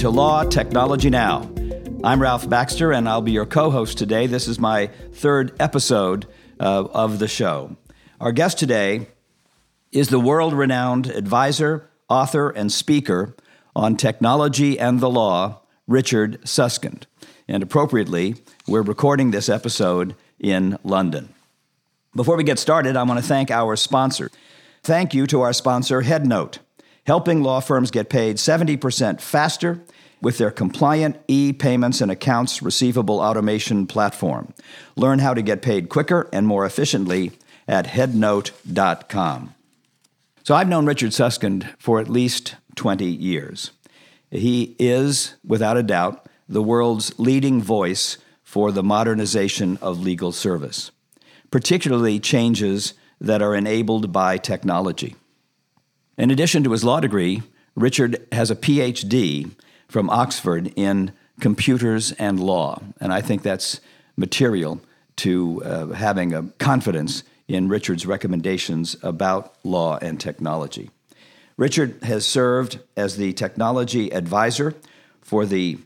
To Law Technology Now. I'm Ralph Baxter, and I'll be your co host today. This is my third episode uh, of the show. Our guest today is the world renowned advisor, author, and speaker on technology and the law, Richard Susskind. And appropriately, we're recording this episode in London. Before we get started, I want to thank our sponsor. Thank you to our sponsor, HeadNote helping law firms get paid 70% faster with their compliant e payments and accounts receivable automation platform. Learn how to get paid quicker and more efficiently at headnote.com. So I've known Richard Susskind for at least 20 years. He is, without a doubt, the world's leading voice for the modernization of legal service, particularly changes that are enabled by technology. In addition to his law degree, Richard has a PhD from Oxford in computers and law, and I think that's material to uh, having a confidence in Richard's recommendations about law and technology. Richard has served as the technology advisor for the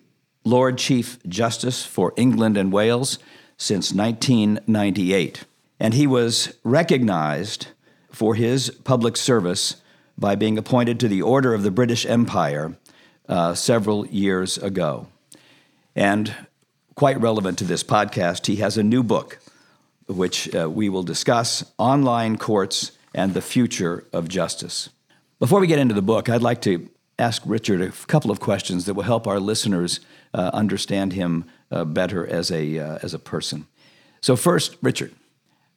Lord Chief Justice for England and Wales since 1998, and he was recognized for his public service by being appointed to the Order of the British Empire uh, several years ago. And quite relevant to this podcast, he has a new book, which uh, we will discuss Online Courts and the Future of Justice. Before we get into the book, I'd like to ask Richard a couple of questions that will help our listeners uh, understand him uh, better as a, uh, as a person. So, first, Richard,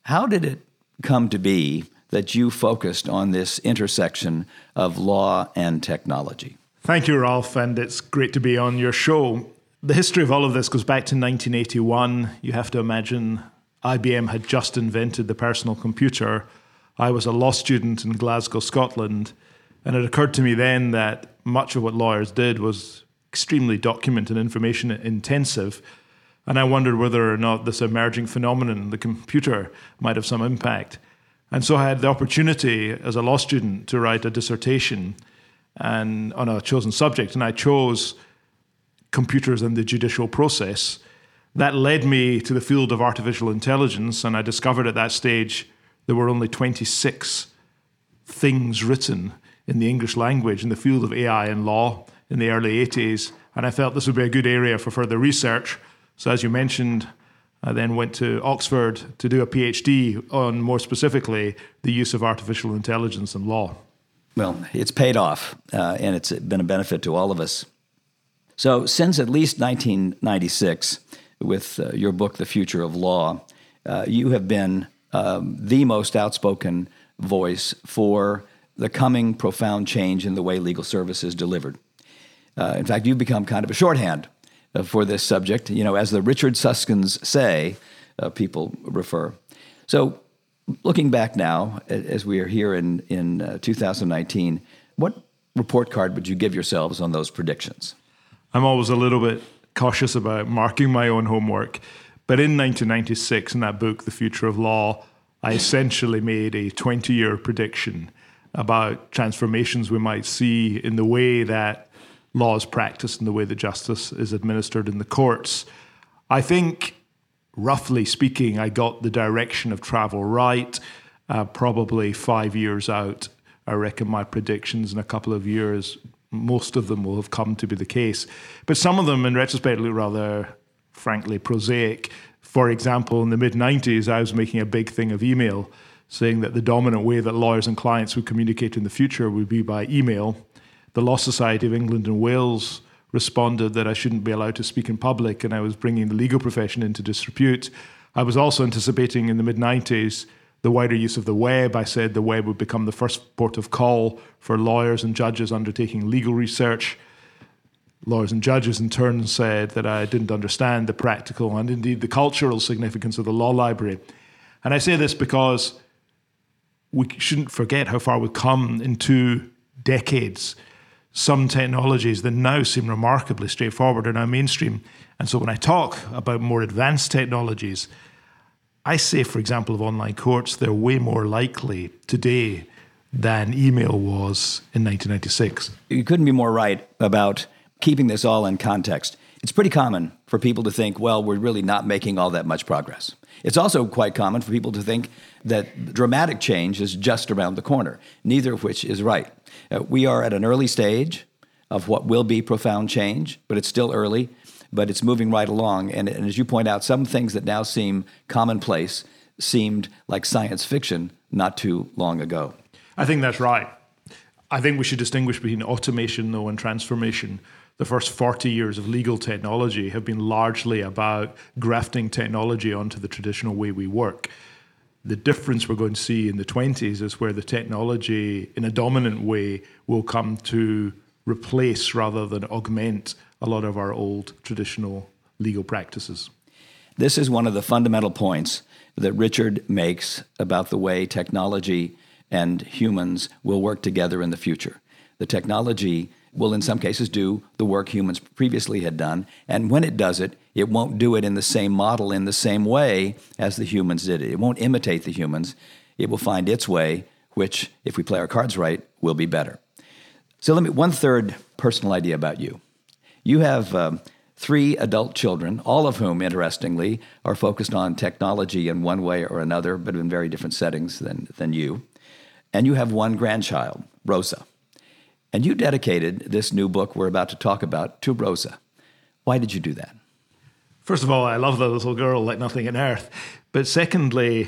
how did it come to be that you focused on this intersection of law and technology. Thank you, Ralph, and it's great to be on your show. The history of all of this goes back to 1981. You have to imagine IBM had just invented the personal computer. I was a law student in Glasgow, Scotland, and it occurred to me then that much of what lawyers did was extremely document and information intensive. And I wondered whether or not this emerging phenomenon, the computer, might have some impact. And so I had the opportunity as a law student to write a dissertation and on a chosen subject, and I chose computers and the judicial process. That led me to the field of artificial intelligence, and I discovered at that stage there were only 26 things written in the English language in the field of AI and law in the early 80s, and I felt this would be a good area for further research. So, as you mentioned, I then went to Oxford to do a PhD on, more specifically, the use of artificial intelligence in law. Well, it's paid off, uh, and it's been a benefit to all of us. So, since at least 1996, with uh, your book, The Future of Law, uh, you have been um, the most outspoken voice for the coming profound change in the way legal service is delivered. Uh, in fact, you've become kind of a shorthand for this subject, you know, as the Richard Susskinds say, uh, people refer. So, looking back now, as we are here in, in uh, 2019, what report card would you give yourselves on those predictions? I'm always a little bit cautious about marking my own homework. But in 1996, in that book, The Future of Law, I essentially made a 20 year prediction about transformations we might see in the way that law is practiced and the way that justice is administered in the courts. I think, roughly speaking, I got the direction of travel right. Uh, probably five years out, I reckon my predictions in a couple of years, most of them will have come to be the case. But some of them, in retrospect, look rather, frankly, prosaic. For example, in the mid 90s, I was making a big thing of email, saying that the dominant way that lawyers and clients would communicate in the future would be by email the Law Society of England and Wales responded that I shouldn't be allowed to speak in public and I was bringing the legal profession into disrepute. I was also anticipating in the mid 90s the wider use of the web. I said the web would become the first port of call for lawyers and judges undertaking legal research. Lawyers and judges, in turn, said that I didn't understand the practical and indeed the cultural significance of the law library. And I say this because we shouldn't forget how far we've come in two decades some technologies that now seem remarkably straightforward are now mainstream. And so when I talk about more advanced technologies, I say, for example, of online courts, they're way more likely today than email was in 1996. You couldn't be more right about keeping this all in context, it's pretty common for people to think, well, we're really not making all that much progress. It's also quite common for people to think that dramatic change is just around the corner, neither of which is right. Uh, we are at an early stage of what will be profound change, but it's still early, but it's moving right along. And, and as you point out, some things that now seem commonplace seemed like science fiction not too long ago. I think that's right. I think we should distinguish between automation, though, and transformation. The first 40 years of legal technology have been largely about grafting technology onto the traditional way we work. The difference we're going to see in the 20s is where the technology, in a dominant way, will come to replace rather than augment a lot of our old traditional legal practices. This is one of the fundamental points that Richard makes about the way technology and humans will work together in the future. The technology will, in some cases, do the work humans previously had done, and when it does it, it won't do it in the same model, in the same way as the humans did it. It won't imitate the humans. It will find its way, which, if we play our cards right, will be better. So, let me one third personal idea about you. You have um, three adult children, all of whom, interestingly, are focused on technology in one way or another, but in very different settings than, than you. And you have one grandchild, Rosa. And you dedicated this new book we're about to talk about to Rosa. Why did you do that? First of all, I love the little girl like nothing on earth. But secondly,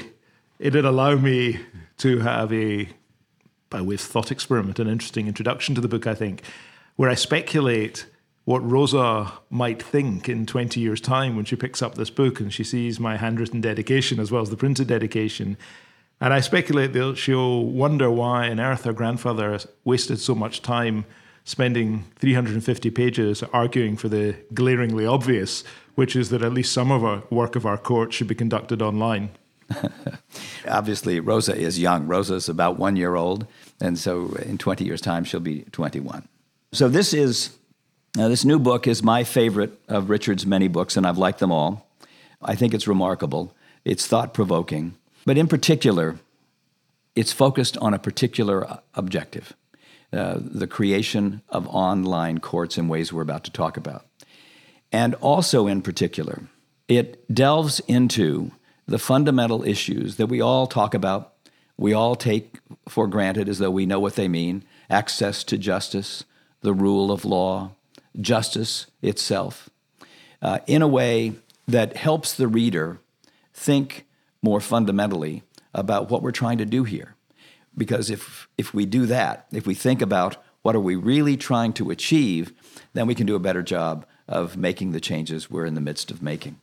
it did allow me to have a, by way of thought experiment, an interesting introduction to the book, I think, where I speculate what Rosa might think in 20 years' time when she picks up this book and she sees my handwritten dedication as well as the printed dedication. And I speculate that she'll wonder why on earth her grandfather wasted so much time spending 350 pages arguing for the glaringly obvious, which is that at least some of our work of our court should be conducted online. Obviously, Rosa is young. Rosa is about one year old, and so in 20 years' time, she'll be 21. So this is now, this new book is my favorite of Richard's many books, and I've liked them all. I think it's remarkable. It's thought provoking, but in particular, it's focused on a particular objective uh, the creation of online courts in ways we're about to talk about. And also, in particular, it delves into the fundamental issues that we all talk about, we all take for granted as though we know what they mean access to justice, the rule of law, justice itself uh, in a way that helps the reader think more fundamentally about what we're trying to do here. Because if, if we do that, if we think about what are we really trying to achieve, then we can do a better job of making the changes we're in the midst of making.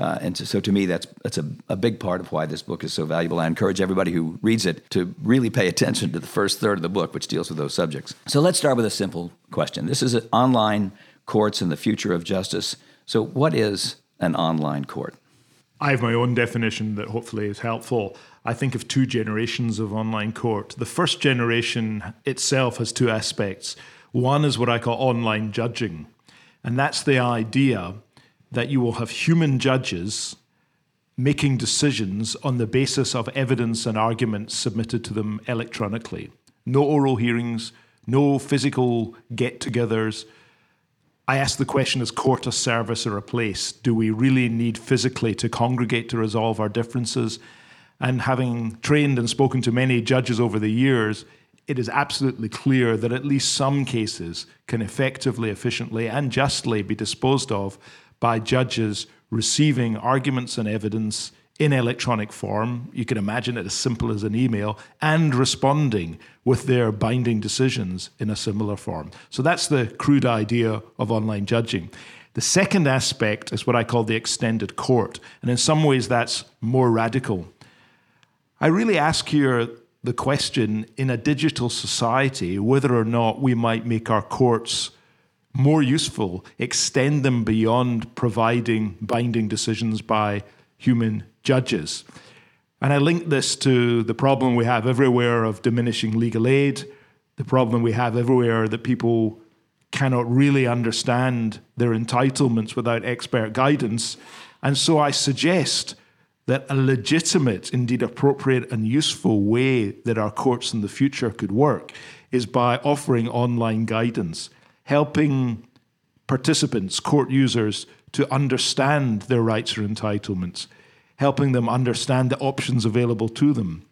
Uh, and so, so, to me, that's, that's a, a big part of why this book is so valuable. I encourage everybody who reads it to really pay attention to the first third of the book, which deals with those subjects. So let's start with a simple question. This is online courts and the future of justice. So, what is an online court? I have my own definition that hopefully is helpful. I think of two generations of online court. The first generation itself has two aspects. One is what I call online judging, and that's the idea that you will have human judges making decisions on the basis of evidence and arguments submitted to them electronically. No oral hearings, no physical get togethers. I ask the question is court a service or a place? Do we really need physically to congregate to resolve our differences? And having trained and spoken to many judges over the years, it is absolutely clear that at least some cases can effectively, efficiently, and justly be disposed of by judges receiving arguments and evidence in electronic form. You can imagine it as simple as an email and responding with their binding decisions in a similar form. So that's the crude idea of online judging. The second aspect is what I call the extended court, and in some ways that's more radical. I really ask here the question in a digital society whether or not we might make our courts more useful, extend them beyond providing binding decisions by human judges. And I link this to the problem we have everywhere of diminishing legal aid, the problem we have everywhere that people cannot really understand their entitlements without expert guidance. And so I suggest that a legitimate, indeed appropriate and useful way that our courts in the future could work is by offering online guidance helping participants, court users, to understand their rights or entitlements, helping them understand the options available to them,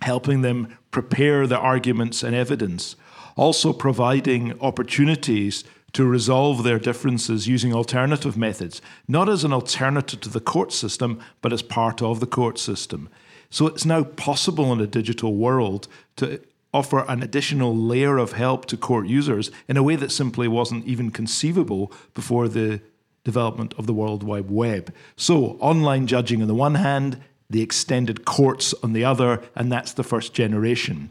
helping them prepare the arguments and evidence, also providing opportunities to resolve their differences using alternative methods, not as an alternative to the court system, but as part of the court system. So it's now possible in a digital world to offer an additional layer of help to court users in a way that simply wasn't even conceivable before the development of the World Wide Web. So, online judging on the one hand, the extended courts on the other, and that's the first generation.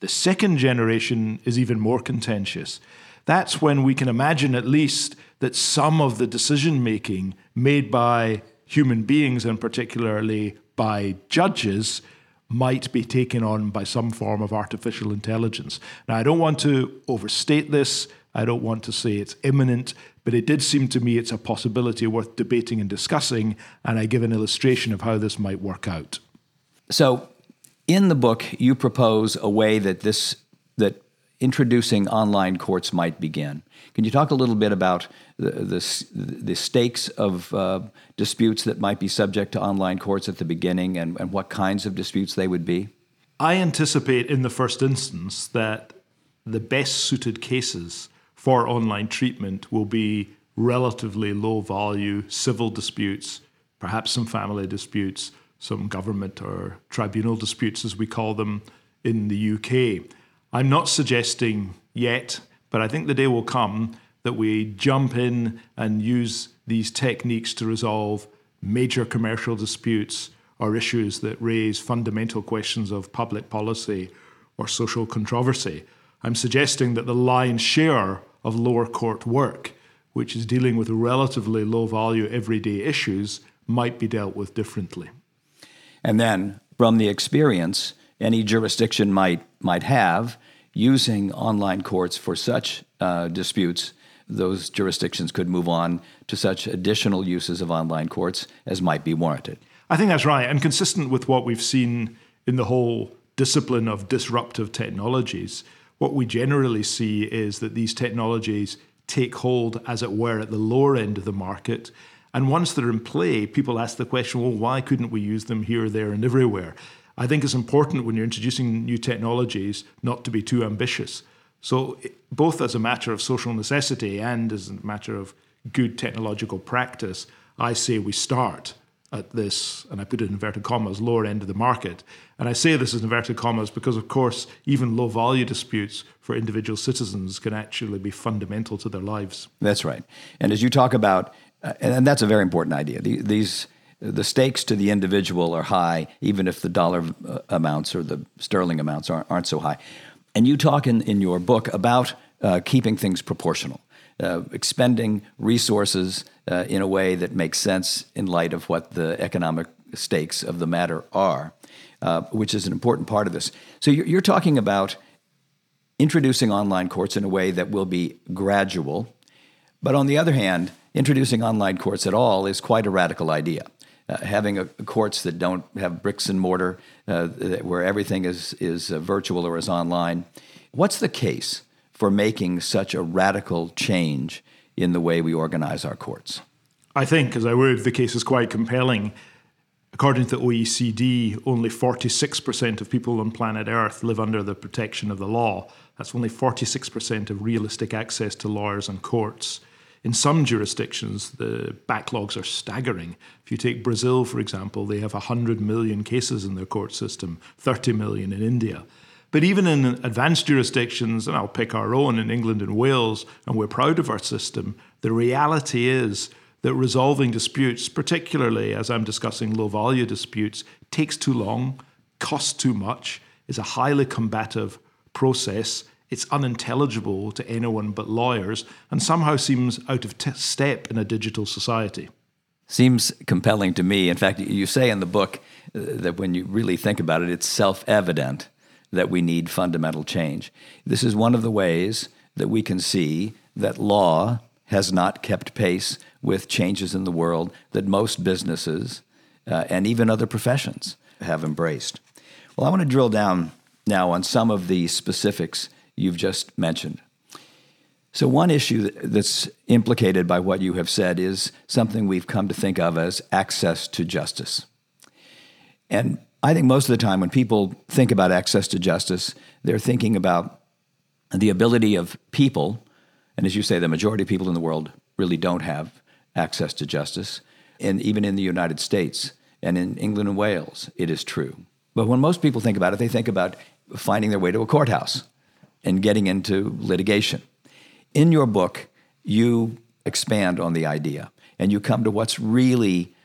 The second generation is even more contentious. That's when we can imagine, at least, that some of the decision making made by human beings, and particularly by judges, might be taken on by some form of artificial intelligence. Now, I don't want to overstate this, I don't want to say it's imminent, but it did seem to me it's a possibility worth debating and discussing, and I give an illustration of how this might work out. So, in the book, you propose a way that this that introducing online courts might begin. Can you talk a little bit about the, the, the stakes of uh, disputes that might be subject to online courts at the beginning and, and what kinds of disputes they would be? I anticipate in the first instance that the best suited cases for online treatment will be relatively low value civil disputes, perhaps some family disputes, some government or tribunal disputes, as we call them in the UK. I'm not suggesting yet, but I think the day will come that we jump in and use these techniques to resolve major commercial disputes or issues that raise fundamental questions of public policy or social controversy. I'm suggesting that the lion's share of lower court work, which is dealing with relatively low value everyday issues, might be dealt with differently. And then, from the experience any jurisdiction might, might have using online courts for such uh, disputes, those jurisdictions could move on to such additional uses of online courts as might be warranted. I think that's right, and consistent with what we've seen in the whole discipline of disruptive technologies. What we generally see is that these technologies take hold, as it were, at the lower end of the market. And once they're in play, people ask the question, well, why couldn't we use them here, there, and everywhere? I think it's important when you're introducing new technologies not to be too ambitious. So, both as a matter of social necessity and as a matter of good technological practice, I say we start at this, and I put it in inverted commas, lower end of the market. And I say this in inverted commas because, of course, even low value disputes for individual citizens can actually be fundamental to their lives. That's right. And as you talk about, uh, and that's a very important idea, these the stakes to the individual are high, even if the dollar uh, amounts or the sterling amounts aren't, aren't so high. And you talk in, in your book about uh, keeping things proportional, uh, expending resources uh, in a way that makes sense in light of what the economic stakes of the matter are, uh, which is an important part of this. So you're, you're talking about introducing online courts in a way that will be gradual. But on the other hand, introducing online courts at all is quite a radical idea. Uh, having a, courts that don't have bricks and mortar, uh, where everything is is uh, virtual or is online. What's the case for making such a radical change in the way we organize our courts? I think, as I would, the case is quite compelling. According to the OECD, only 46% of people on planet Earth live under the protection of the law. That's only 46% of realistic access to lawyers and courts. In some jurisdictions, the backlogs are staggering. If you take Brazil, for example, they have 100 million cases in their court system, 30 million in India. But even in advanced jurisdictions, and I'll pick our own in England and Wales, and we're proud of our system, the reality is that resolving disputes, particularly as I'm discussing low value disputes, takes too long, costs too much, is a highly combative process, it's unintelligible to anyone but lawyers and somehow seems out of t- step in a digital society. Seems compelling to me. In fact, you say in the book uh, that when you really think about it, it's self evident that we need fundamental change. This is one of the ways that we can see that law has not kept pace with changes in the world that most businesses uh, and even other professions have embraced. Well, I want to drill down now on some of the specifics you've just mentioned. So, one issue that's implicated by what you have said is something we've come to think of as access to justice. And I think most of the time when people think about access to justice, they're thinking about the ability of people, and as you say, the majority of people in the world really don't have access to justice. And even in the United States and in England and Wales, it is true. But when most people think about it, they think about finding their way to a courthouse and getting into litigation. In your book, you expand on the idea and you come to what's really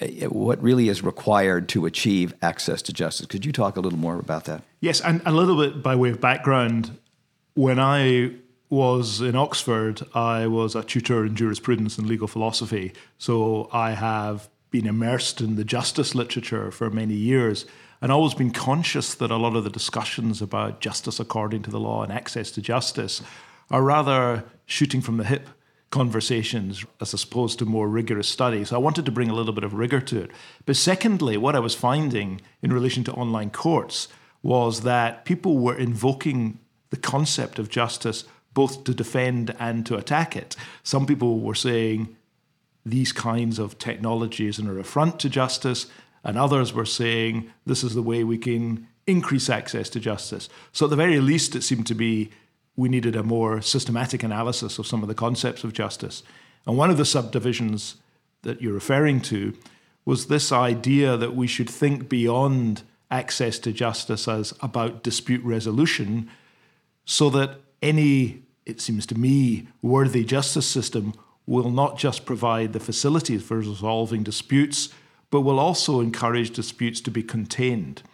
Uh, what really is required to achieve access to justice. Could you talk a little more about that? Yes, and a little bit by way of background. When I was in Oxford, I was a tutor in jurisprudence and legal philosophy. So I have been immersed in the justice literature for many years and always been conscious that a lot of the discussions about justice according to the law and access to justice are rather shooting from the hip conversations as opposed to more rigorous study. So I wanted to bring a little bit of rigor to it. But secondly, what I was finding in relation to online courts was that people were invoking the concept of justice both to defend and to attack it. Some people were saying these kinds of technologies are an affront to justice, and others were saying this is the way we can increase access to justice. So, at the very least, it seemed to be we needed a more systematic analysis of some of the concepts of justice. And one of the subdivisions that you're referring to was this idea that we should think beyond access to justice as about dispute resolution so that any, it seems to me, worthy justice system will not just provide the facilities for resolving disputes, but will also encourage disputes to be contained.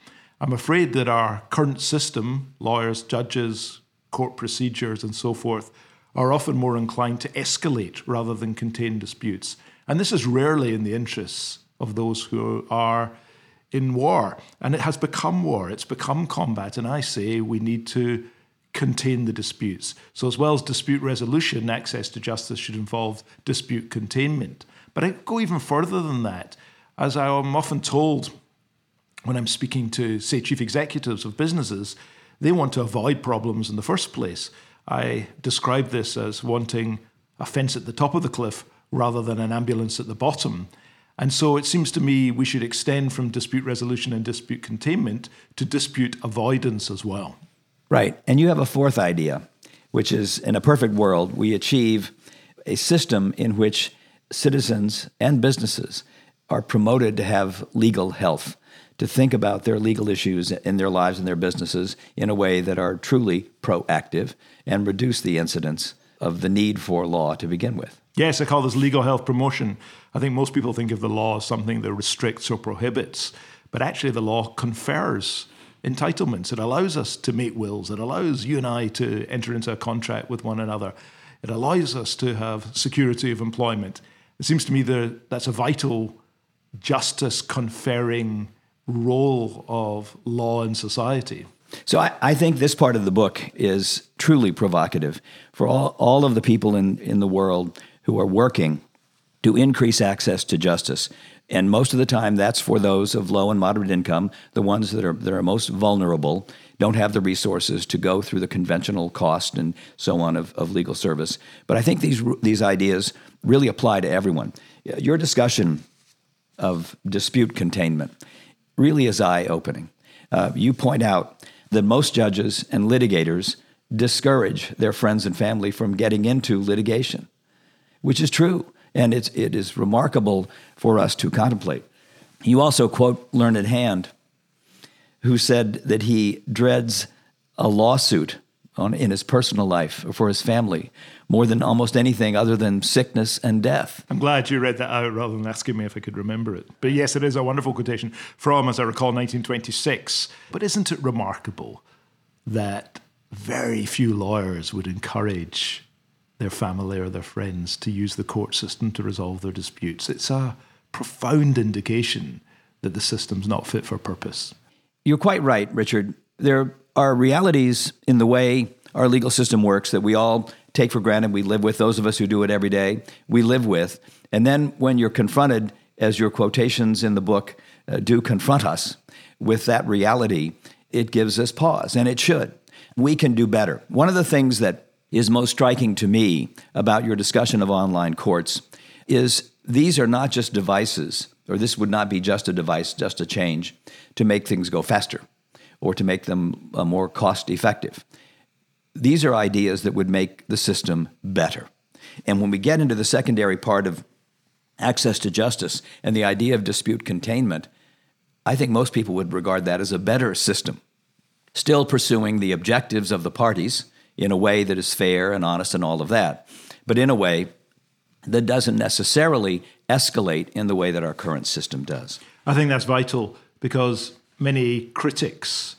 I'm afraid that our current system, lawyers, judges, court procedures and so forth are often more inclined to escalate rather than contain disputes. And this is rarely in the interests of those who are in war. And it has become war, it's become combat. And I say we need to contain the disputes. So, as well as dispute resolution, access to justice should involve dispute containment. But I go even further than that. As I am often told when I'm speaking to, say, chief executives of businesses, they want to avoid problems in the first place. I describe this as wanting a fence at the top of the cliff rather than an ambulance at the bottom. And so it seems to me we should extend from dispute resolution and dispute containment to dispute avoidance as well. Right. And you have a fourth idea, which is in a perfect world, we achieve a system in which citizens and businesses are promoted to have legal health to think about their legal issues in their lives and their businesses in a way that are truly proactive and reduce the incidence of the need for law to begin with. Yes, I call this legal health promotion. I think most people think of the law as something that restricts or prohibits, but actually, the law confers entitlements. It allows us to make wills, it allows you and I to enter into a contract with one another, it allows us to have security of employment. It seems to me that that's a vital justice conferring role of law in society. So I, I, think this part of the book is truly provocative for all, all of the people in, in the world who are working to increase access to justice. And most of the time, that's for those of low and moderate income, the ones that are, that are most vulnerable, don't have the resources to go through the conventional cost and so on of, of legal service. But I think these, these ideas really apply to everyone. Your discussion of dispute containment really is eye opening. Uh, you point out that most judges and litigators discourage their friends and family from getting into litigation, which is true. And it's, it is remarkable for us to contemplate. You also quote Learned Hand, who said that he dreads a lawsuit on, in his personal life or for his famly more than almost anything other than sickness and death. I'm glad you read that out rather than asking me if I could remember it. But yes, it is a wonderful quotation from, as I recall, 1926. But isn't it remarkable that very few lawyers would encourage their family or their friends to use the court system to resolve their disputes? It's a profound indication that the system's not fit for purpose. You're quite right, Richard. There are realities in the way our legal system works that we all take for granted, we live with. Those of us who do it every day, we live with. And then when you're confronted, as your quotations in the book uh, do confront us with that reality, it gives us pause, and it should. We can do better. One of the things that is most striking to me about your discussion of online courts is these are not just devices, or this would not be just a device, just a change to make things go faster or to make them uh, more cost effective. These are ideas that would make the system better. And when we get into the secondary part of access to justice and the idea of dispute containment, I think most people would regard that as a better system. Still pursuing the objectives of the parties in a way that is fair and honest and all of that, but in a way that doesn't necessarily escalate in the way that our current system does. I think that's vital because many critics,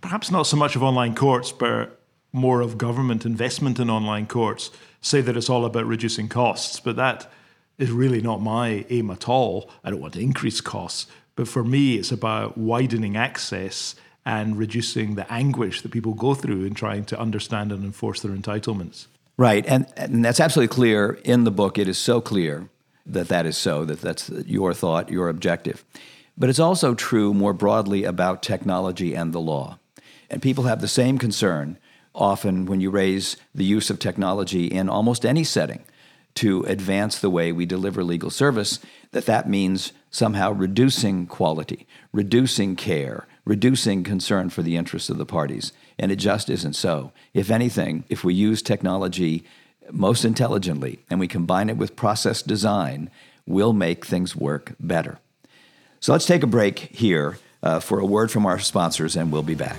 perhaps not so much of online courts, but more of government investment in online courts, say that it's all about reducing costs. But that is really not my aim at all. I don't want to increase costs. But for me, it's about widening access and reducing the anguish that people go through in trying to understand and enforce their entitlements. Right. And, and that's absolutely clear in the book. It is so clear that that is so, that that's your thought, your objective. But it's also true more broadly about technology and the law. And people have the same concern often when you raise the use of technology in almost any setting to advance the way we deliver legal service, that that means somehow reducing quality, reducing care, reducing concern for the interests of the parties. And it just isn't so. If anything, if we use technology most intelligently and we combine it with process design, we'll make things work better. So let's take a break here uh, for a word from our sponsors, and we'll be back.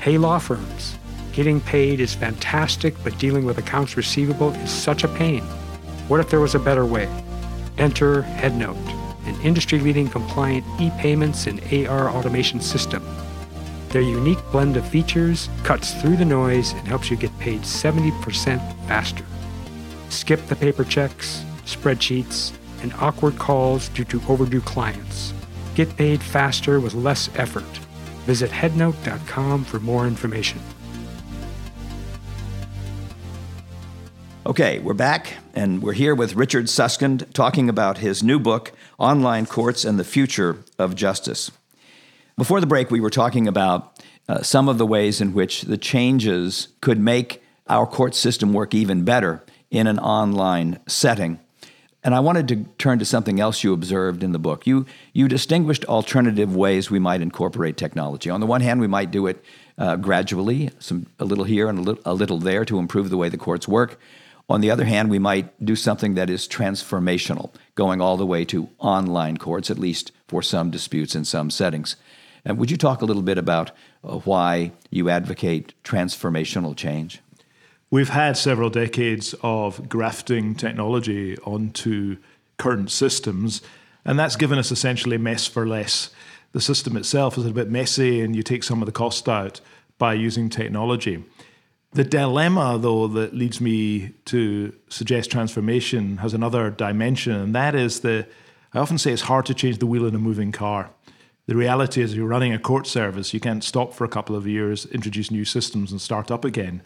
Hey, law firms. Getting paid is fantastic, but dealing with accounts receivable is such a pain. What if there was a better way? Enter HeadNote an industry leading compliant e payments and AR automation system. Their unique blend of features cuts through the noise and helps you get paid 70% faster. Skip the paper checks, spreadsheets, and awkward calls due to overdue clients. Get paid faster with less effort. Visit headnote.com for more information. Okay, we're back, and we're here with Richard Susskind talking about his new book, Online Courts and the Future of Justice. Before the break, we were talking about uh, some of the ways in which the changes could make our court system work even better in an online setting. And I wanted to turn to something else you observed in the book. You, you distinguished alternative ways we might incorporate technology. On the one hand, we might do it uh, gradually, some, a little here and a little, a little there to improve the way the courts work. On the other hand, we might do something that is transformational, going all the way to online courts, at least for some disputes in some settings. And would you talk a little bit about uh, why you advocate transformational change? We've had several decades of grafting technology onto current systems, and that's given us essentially a mess for less. The system itself is a bit messy, and you take some of the cost out by using technology. The dilemma, though, that leads me to suggest transformation has another dimension, and that is the I often say it's hard to change the wheel in a moving car. The reality is, you're running a court service, you can't stop for a couple of years, introduce new systems, and start up again.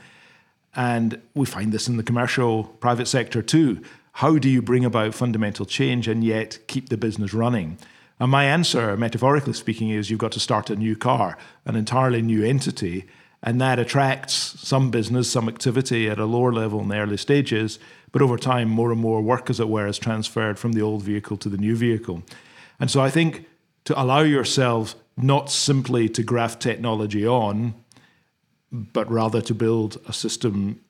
And we find this in the commercial private sector too. How do you bring about fundamental change and yet keep the business running? And my answer, metaphorically speaking, is you've got to start a new car, an entirely new entity and that attracts some business, some activity at a lower level in the early stages. But over time, more and more work, as it were, is transferred from the old vehicle to the new vehicle. And so I think to allow yourself not simply to graft technology on, but rather to build a system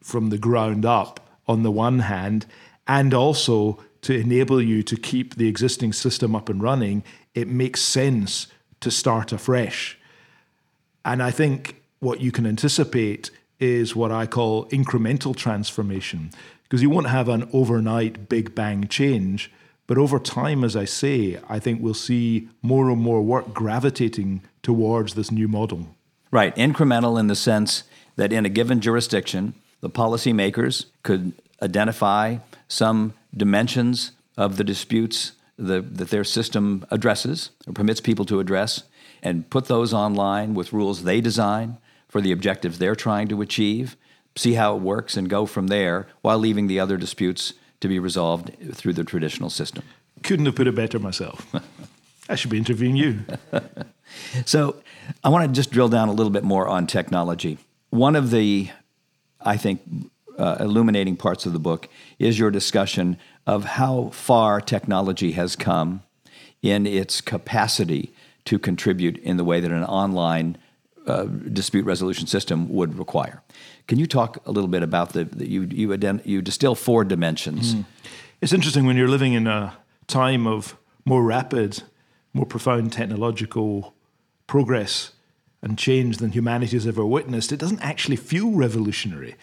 from the ground up on the one hand, and also to enable you to keep the existing system up and running, it makes sense to start afresh. And I think what you can anticipate is what I call incremental transformation, because you won't have an overnight big bang change. But over time, as I say, I think we'll see more and more work gravitating towards this new model. Right, incremental in the sense that in a given jurisdiction, the policymakers could identify some dimensions of the disputes the, that their system addresses or permits people to address and put those online with rules they design for the objectives they're trying to achieve, see how it works, and go from there while leaving the other disputes to be resolved through the traditional system. Couldn't have put it better myself. I should be interviewing you. so, I want to just drill down a little bit more on technology. one of the, I think, uh, illuminating parts of the book is your discussion of how far technology has come in its capacity to contribute in the way that an online uh, dispute resolution system would require. Can you talk a little bit about the, the you you, you distill four dimensions? Mm. It's interesting when you're living in a time of more rapid, more profound technological progress and change than humanity has ever witnessed. It doesn't actually feel revolutionary.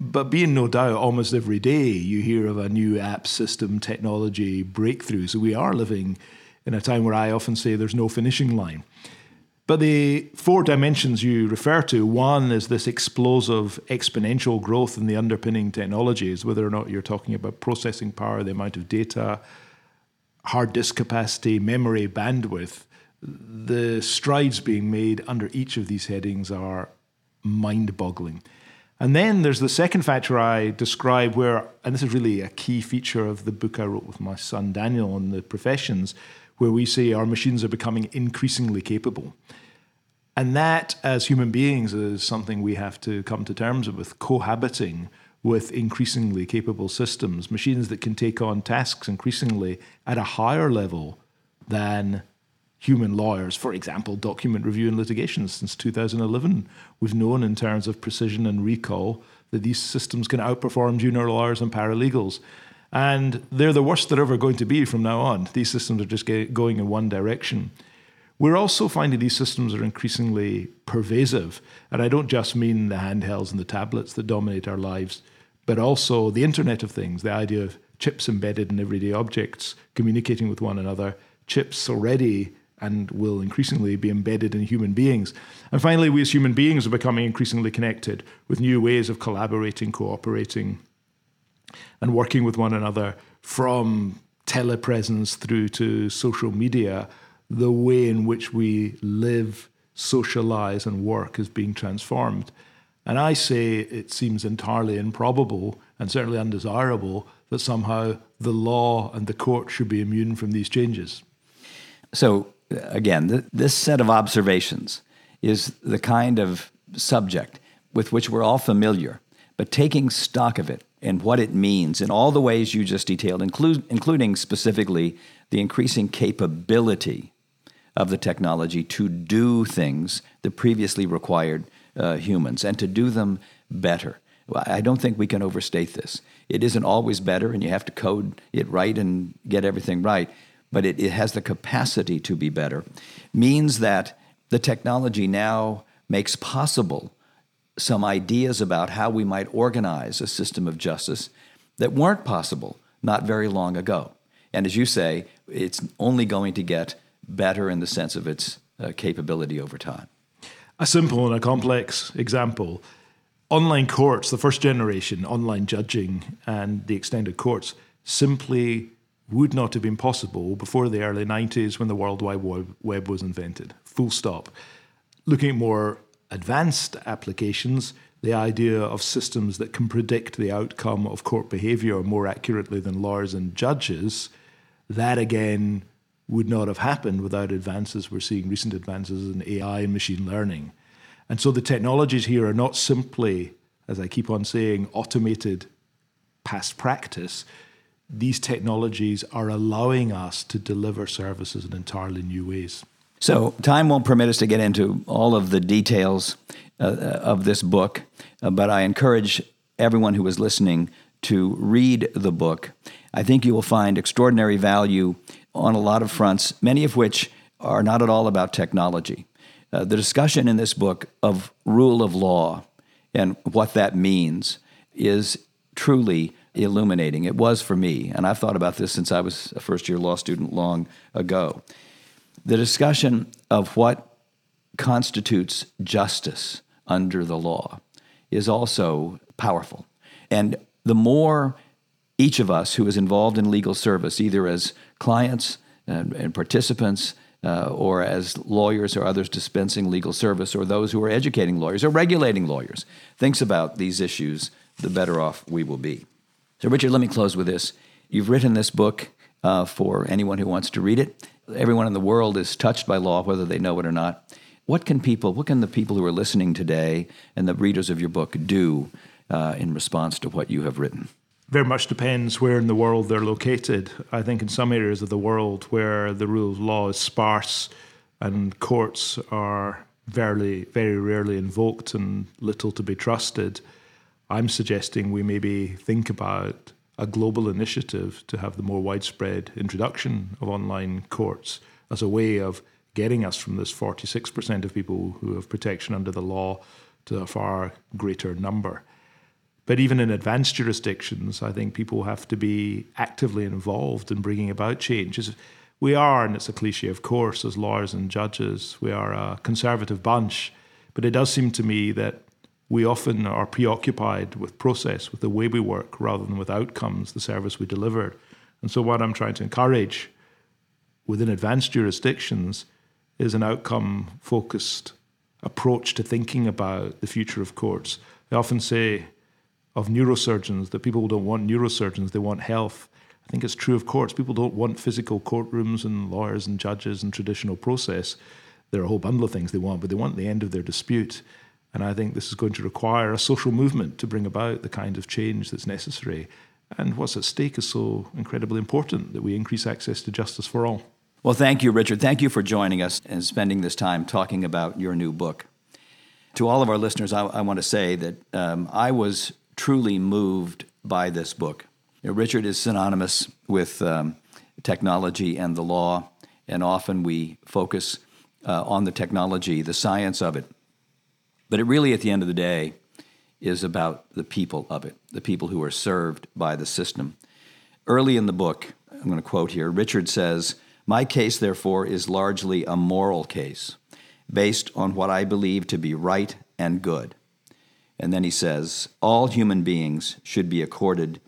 But being no doubt, almost every day you hear of a new app system technology breakthrough. So we are living in a time where I often say there's no finishing line. But the four dimensions you refer to one is this explosive exponential growth in the underpinning technologies, whether or not you're talking about processing power, the amount of data, hard disk capacity, memory, bandwidth. The strides being made under each of these headings are mind boggling. And then there's the second factor I describe where, and this is really a key feature of the book I wrote with my son Daniel on the professions, where we say our machines are becoming increasingly capable. And that, as human beings, is something we have to come to terms with, cohabiting with increasingly capable systems, machines that can take on tasks increasingly at a higher level than human lawyers. For example, document review and litigation since 2011. We've known in terms of precision and recall that these systems can outperform junior lawyers and paralegals. And they're the worst they're ever going to be from now on. These systems are just going in one direction. We're also finding these systems are increasingly pervasive. And I don't just mean the handhelds and the tablets that dominate our lives, but also the Internet of Things, the idea of chips embedded in everyday objects communicating with one another, chips already and will increasingly be embedded in human beings. And finally, we as human beings are becoming increasingly connected with new ways of collaborating, cooperating, and working with one another from telepresence through to social media the way in which we live, socialize, and work is being transformed. And I say it seems entirely improbable and certainly undesirable that somehow the law and the court should be immune from these changes. So, again, th- this set of observations is the kind of subject with which we're all familiar, but taking stock of it and what it means in all the ways you just detailed, include, including specifically the increasing capability of the technology to do things that previously required uh, humans and to do them better. I don't think we can overstate this. It isn't always better, and you have to code it right and get everything right, but it, it has the capacity to be better. Means that the technology now makes possible some ideas about how we might organize a system of justice that weren't possible not very long ago. And as you say, it's only going to get better in the sense of its uh, capability over time. A simple and a complex example online courts, the first generation, online judging, and the extended courts simply would not have been possible before the early 90s when the World Wide Web was invented. Full stop. Looking at more advanced applications, the idea of systems that can predict the outcome of court behavior more accurately than lawyers and judges, that again would not have happened without advances. We're seeing recent advances in AI and machine learning. And so the technologies here are not simply, as I keep on saying, automated past practice. These technologies are allowing us to deliver services in entirely new ways. So, time won't permit us to get into all of the details uh, of this book, uh, but I encourage everyone who is listening to read the book. I think you will find extraordinary value on a lot of fronts, many of which are not at all about technology. Uh, the discussion in this book of rule of law and what that means is truly illuminating. It was for me, and I've thought about this since I was a first year law student long ago. The discussion of what constitutes justice under the law is also powerful. And the more each of us who is involved in legal service, either as clients and, and participants, uh, or as lawyers or others dispensing legal service, or those who are educating lawyers or regulating lawyers, thinks about these issues, the better off we will be. So, Richard, let me close with this. You've written this book uh, for anyone who wants to read it. Everyone in the world is touched by law, whether they know it or not. what can people, what can the people who are listening today and the readers of your book do uh, in response to what you have written? Very much depends where in the world they're located. I think in some areas of the world where the rule of law is sparse and courts are very, very rarely invoked and little to be trusted, I'm suggesting we maybe think about a global initiative to have the more widespread introduction of online courts as a way of getting us from this 46% of people who have protection under the law to a far greater number. But even in advanced jurisdictions, I think people have to be actively involved in bringing about changes. We are, and it's a cliche, of course, as lawyers and judges, we are a conservative bunch. But it does seem to me that we often are preoccupied with process, with the way we work, rather than with outcomes, the service we delivered. And so, what I'm trying to encourage within advanced jurisdictions is an outcome focused approach to thinking about the future of courts. I often say of neurosurgeons that people don't want neurosurgeons, they want health. I think it's true of courts. People don't want physical courtrooms and lawyers and judges and traditional process. There are a whole bundle of things they want, but they want the end of their dispute. And I think this is going to require a social movement to bring about the kind of change that's necessary. And what's at stake is so incredibly important that we increase access to justice for all. Well, thank you, Richard. Thank you for joining us and spending this time talking about your new book. To all of our listeners, I, I want to say that um, I was truly moved by this book. You know, Richard is synonymous with um, technology and the law, and often we focus uh, on the technology, the science of it. But it really, at the end of the day, is about the people of it, the people who are served by the system. Early in the book, I'm going to quote here Richard says, My case, therefore, is largely a moral case based on what I believe to be right and good. And then he says, All human beings should be accorded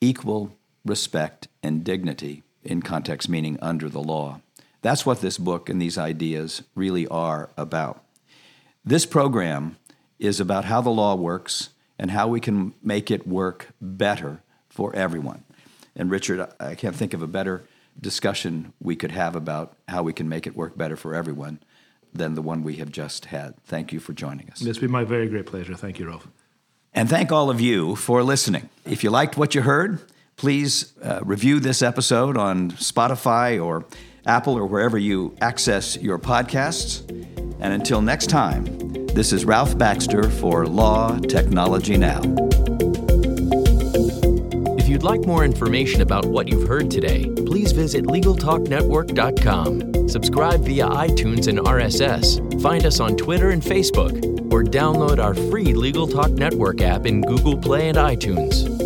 equal respect and dignity, in context meaning under the law. That's what this book and these ideas really are about. This program is about how the law works and how we can make it work better for everyone. And Richard, I can't think of a better discussion we could have about how we can make it work better for everyone than the one we have just had. Thank you for joining us. It's been my very great pleasure. Thank you, Ralph. And thank all of you for listening. If you liked what you heard, please uh, review this episode on Spotify or Apple or wherever you access your podcasts. And until next time, this is Ralph Baxter for Law Technology Now. If you'd like more information about what you've heard today, please visit LegalTalkNetwork.com. Subscribe via iTunes and RSS. Find us on Twitter and Facebook, or download our free Legal Talk Network app in Google Play and iTunes.